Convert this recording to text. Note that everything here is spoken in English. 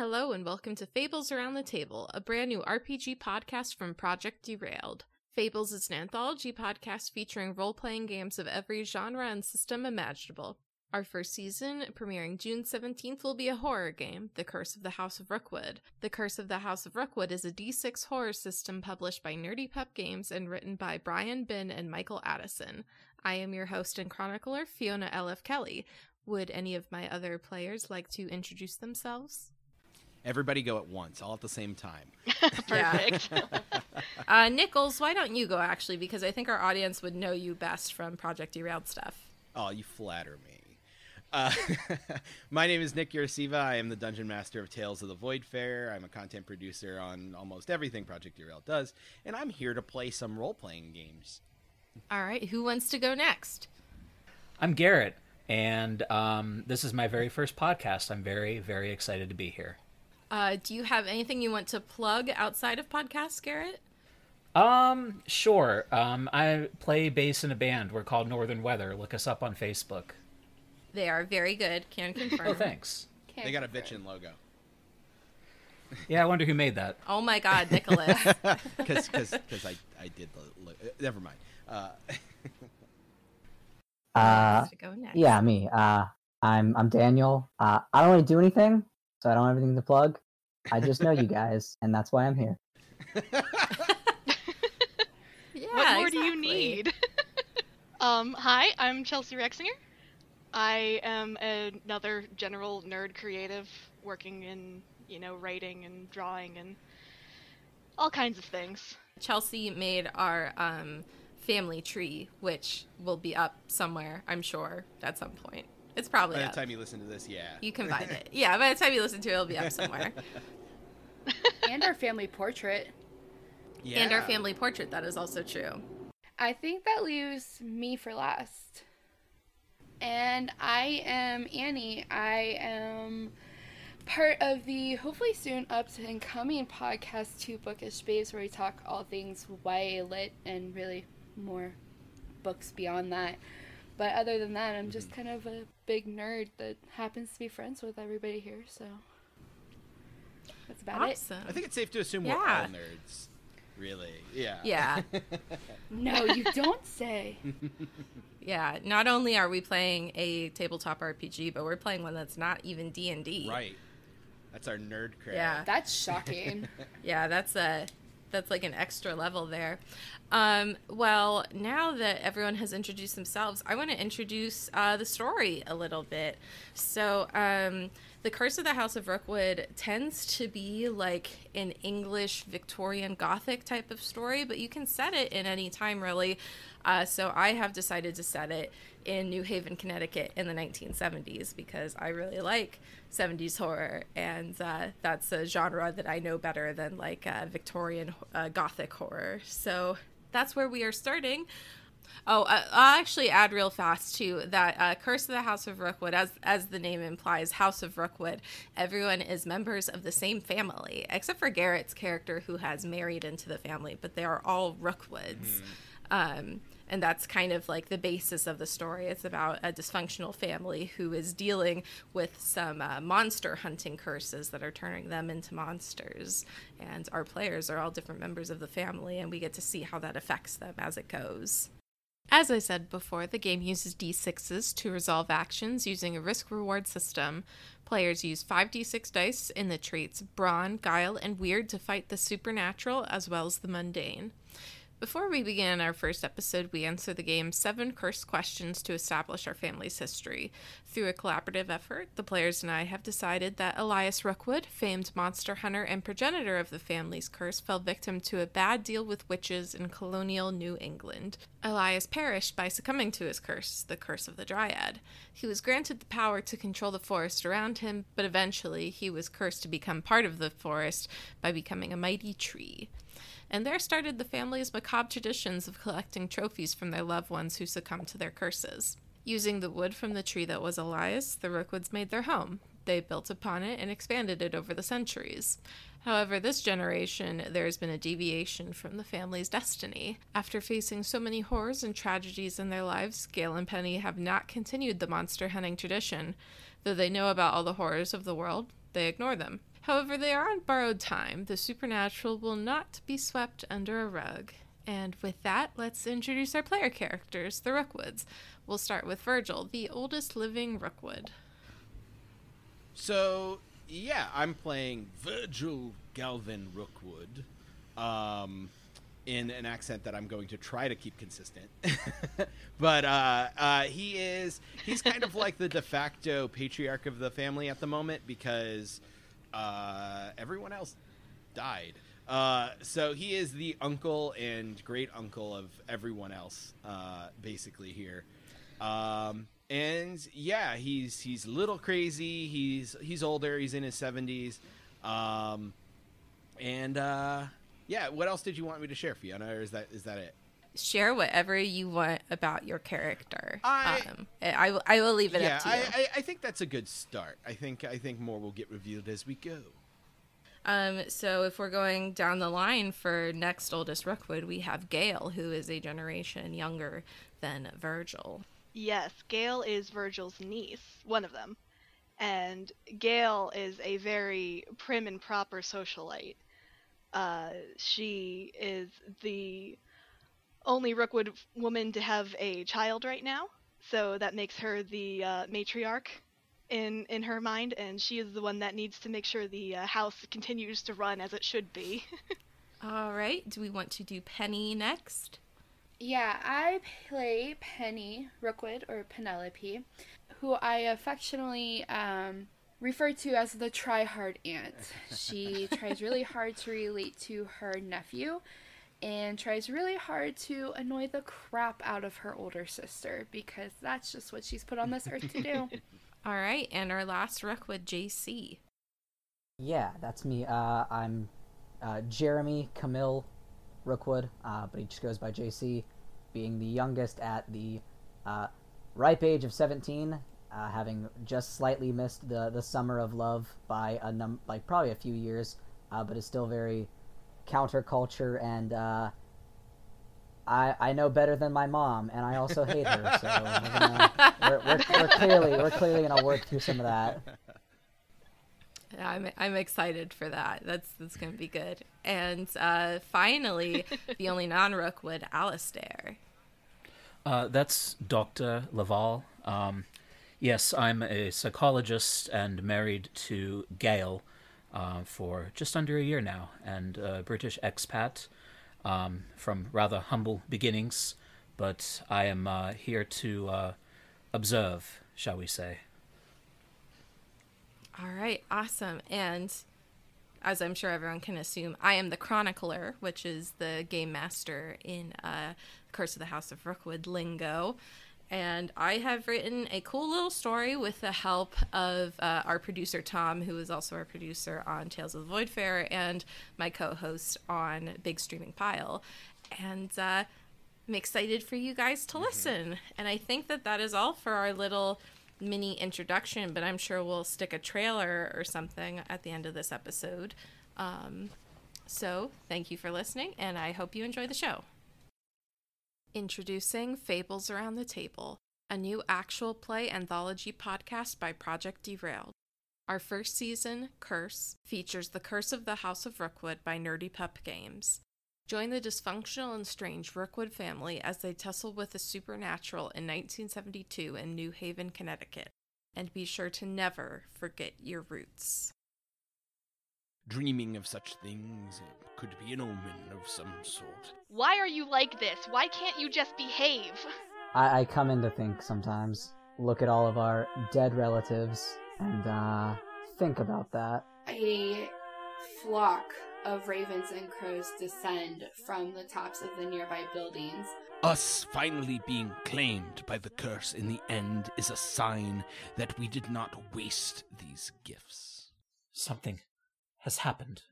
Hello, and welcome to Fables Around the Table, a brand new RPG podcast from Project Derailed. Fables is an anthology podcast featuring role playing games of every genre and system imaginable. Our first season, premiering June 17th, will be a horror game, The Curse of the House of Rookwood. The Curse of the House of Rookwood is a D6 horror system published by Nerdy Pup Games and written by Brian Bin and Michael Addison. I am your host and chronicler, Fiona L.F. Kelly. Would any of my other players like to introduce themselves? Everybody go at once, all at the same time. Perfect. Uh, Nichols, why don't you go actually? Because I think our audience would know you best from Project Derailed stuff. Oh, you flatter me. Uh, my name is Nick Urasiva. I am the Dungeon Master of Tales of the Voidfarer. I'm a content producer on almost everything Project Derailed does, and I'm here to play some role playing games. All right, who wants to go next? I'm Garrett, and um, this is my very first podcast. I'm very, very excited to be here. Uh, do you have anything you want to plug outside of podcasts, Garrett? Um, sure. Um, I play bass in a band. We're called Northern Weather. Look us up on Facebook. They are very good. Can confirm. Oh, thanks. They got a bitchin' logo. Yeah, I wonder who made that. Oh my God, Nicholas. Because because I, I did the. Lo- never mind. Uh, Uh, to go next. yeah, me. Uh, I'm I'm Daniel. Uh, I don't really do anything, so I don't have anything to plug. I just know you guys, and that's why I'm here. Yeah. what more do you need? um, hi, I'm Chelsea Rexinger. I am another general nerd creative working in, you know, writing and drawing and all kinds of things. Chelsea made our um, family tree, which will be up somewhere, I'm sure, at some point. It's probably by the up. time you listen to this, yeah. You can find it. Yeah, by the time you listen to it, it'll be up somewhere. and our family portrait. yeah. And our family portrait, that is also true. I think that leaves me for last. And I am Annie. I am part of the hopefully soon up to and coming podcast Two Bookish Babes, where we talk all things YA lit and really more books beyond that. But other than that, I'm just mm-hmm. kind of a big nerd that happens to be friends with everybody here. So that's about it. I think it's safe to assume we're all nerds. Really. Yeah. Yeah. No, you don't say. Yeah, not only are we playing a tabletop RPG, but we're playing one that's not even D&D. right. That's our nerd cred. Yeah. That's shocking. Yeah, that's a that's like an extra level there. Um, well, now that everyone has introduced themselves, I want to introduce uh, the story a little bit. So, um, the Curse of the House of Rookwood tends to be like an English Victorian Gothic type of story, but you can set it in any time really. Uh, so I have decided to set it in New Haven, Connecticut in the 1970s because I really like 70s horror, and uh, that's a genre that I know better than like uh, Victorian uh, Gothic horror. So that's where we are starting. Oh, uh, I'll actually add real fast too that uh, Curse of the House of Rookwood, as as the name implies, House of Rookwood. Everyone is members of the same family, except for Garrett's character, who has married into the family, but they are all Rookwoods. Um, and that's kind of like the basis of the story. It's about a dysfunctional family who is dealing with some uh, monster hunting curses that are turning them into monsters. And our players are all different members of the family, and we get to see how that affects them as it goes. As I said before, the game uses d6s to resolve actions using a risk reward system. Players use 5d6 dice in the traits Brawn, Guile, and Weird to fight the supernatural as well as the mundane. Before we begin our first episode, we answer the game's seven cursed questions to establish our family's history. Through a collaborative effort, the players and I have decided that Elias Rookwood, famed monster hunter and progenitor of the family's curse, fell victim to a bad deal with witches in colonial New England. Elias perished by succumbing to his curse, the curse of the Dryad. He was granted the power to control the forest around him, but eventually he was cursed to become part of the forest by becoming a mighty tree and there started the family's macabre traditions of collecting trophies from their loved ones who succumbed to their curses. Using the wood from the tree that was Elias, the Rookwoods made their home. They built upon it and expanded it over the centuries. However, this generation, there has been a deviation from the family's destiny. After facing so many horrors and tragedies in their lives, Gail and Penny have not continued the monster hunting tradition. Though they know about all the horrors of the world, they ignore them. However, they are on borrowed time. The supernatural will not be swept under a rug. And with that, let's introduce our player characters, the Rookwoods. We'll start with Virgil, the oldest living Rookwood. So yeah, I'm playing Virgil Galvin Rookwood, um, in an accent that I'm going to try to keep consistent. but uh, uh, he is he's kind of like the de facto patriarch of the family at the moment because uh, everyone else died. Uh, so he is the uncle and great uncle of everyone else, uh, basically here. Um, and yeah, he's he's a little crazy. He's he's older. He's in his seventies. Um, and uh, yeah, what else did you want me to share, Fiona? Or is that is that it? Share whatever you want about your character. I- um, I will. I will leave it yeah, up to you. I, I, I think that's a good start. I think I think more will get revealed as we go. Um, so if we're going down the line for next oldest Rookwood, we have Gail, who is a generation younger than Virgil. Yes, Gail is Virgil's niece, one of them. And Gail is a very prim and proper socialite. Uh, she is the only Rookwood woman to have a child right now, so that makes her the uh, matriarch in in her mind, and she is the one that needs to make sure the uh, house continues to run as it should be. All right. Do we want to do Penny next? Yeah, I play Penny Rookwood or Penelope, who I affectionately um, refer to as the try hard aunt. She tries really hard to relate to her nephew and tries really hard to annoy the crap out of her older sister because that's just what she's put on this earth to do. All right. And our last Rookwood, JC. Yeah, that's me. Uh, I'm uh, Jeremy Camille Rookwood, uh, but he just goes by JC, being the youngest at the uh, ripe age of 17, uh, having just slightly missed the, the summer of love by a num like probably a few years, uh, but is still very counterculture and I I know better than my mom, and I also hate her. So we're, gonna, we're, we're, we're clearly we're clearly gonna work through some of that. I'm I'm excited for that. That's that's gonna be good. And uh, finally, the only non-Rookwood, Alistair. Uh, that's Dr. Laval. Um, yes, I'm a psychologist and married to Gail uh, for just under a year now, and a British expat um, from rather humble beginnings, but I am uh, here to uh, observe, shall we say. All right, awesome. And as I'm sure everyone can assume, I am the chronicler, which is the game master in uh, Curse of the House of Rookwood lingo. And I have written a cool little story with the help of uh, our producer Tom, who is also our producer on Tales of the Voidfarer, and my co-host on Big Streaming Pile. And uh, I'm excited for you guys to listen. And I think that that is all for our little mini introduction, but I'm sure we'll stick a trailer or something at the end of this episode. Um, so, thank you for listening, and I hope you enjoy the show. Introducing Fables Around the Table, a new actual play anthology podcast by Project Derailed. Our first season, Curse, features The Curse of the House of Rookwood by Nerdy Pup Games. Join the dysfunctional and strange Rookwood family as they tussle with the supernatural in 1972 in New Haven, Connecticut. And be sure to never forget your roots. Dreaming of such things it could be an omen of some sort. Why are you like this? Why can't you just behave? I, I come in to think sometimes. Look at all of our dead relatives and uh, think about that. A flock of ravens and crows descend from the tops of the nearby buildings. Us finally being claimed by the curse in the end is a sign that we did not waste these gifts. Something has happened.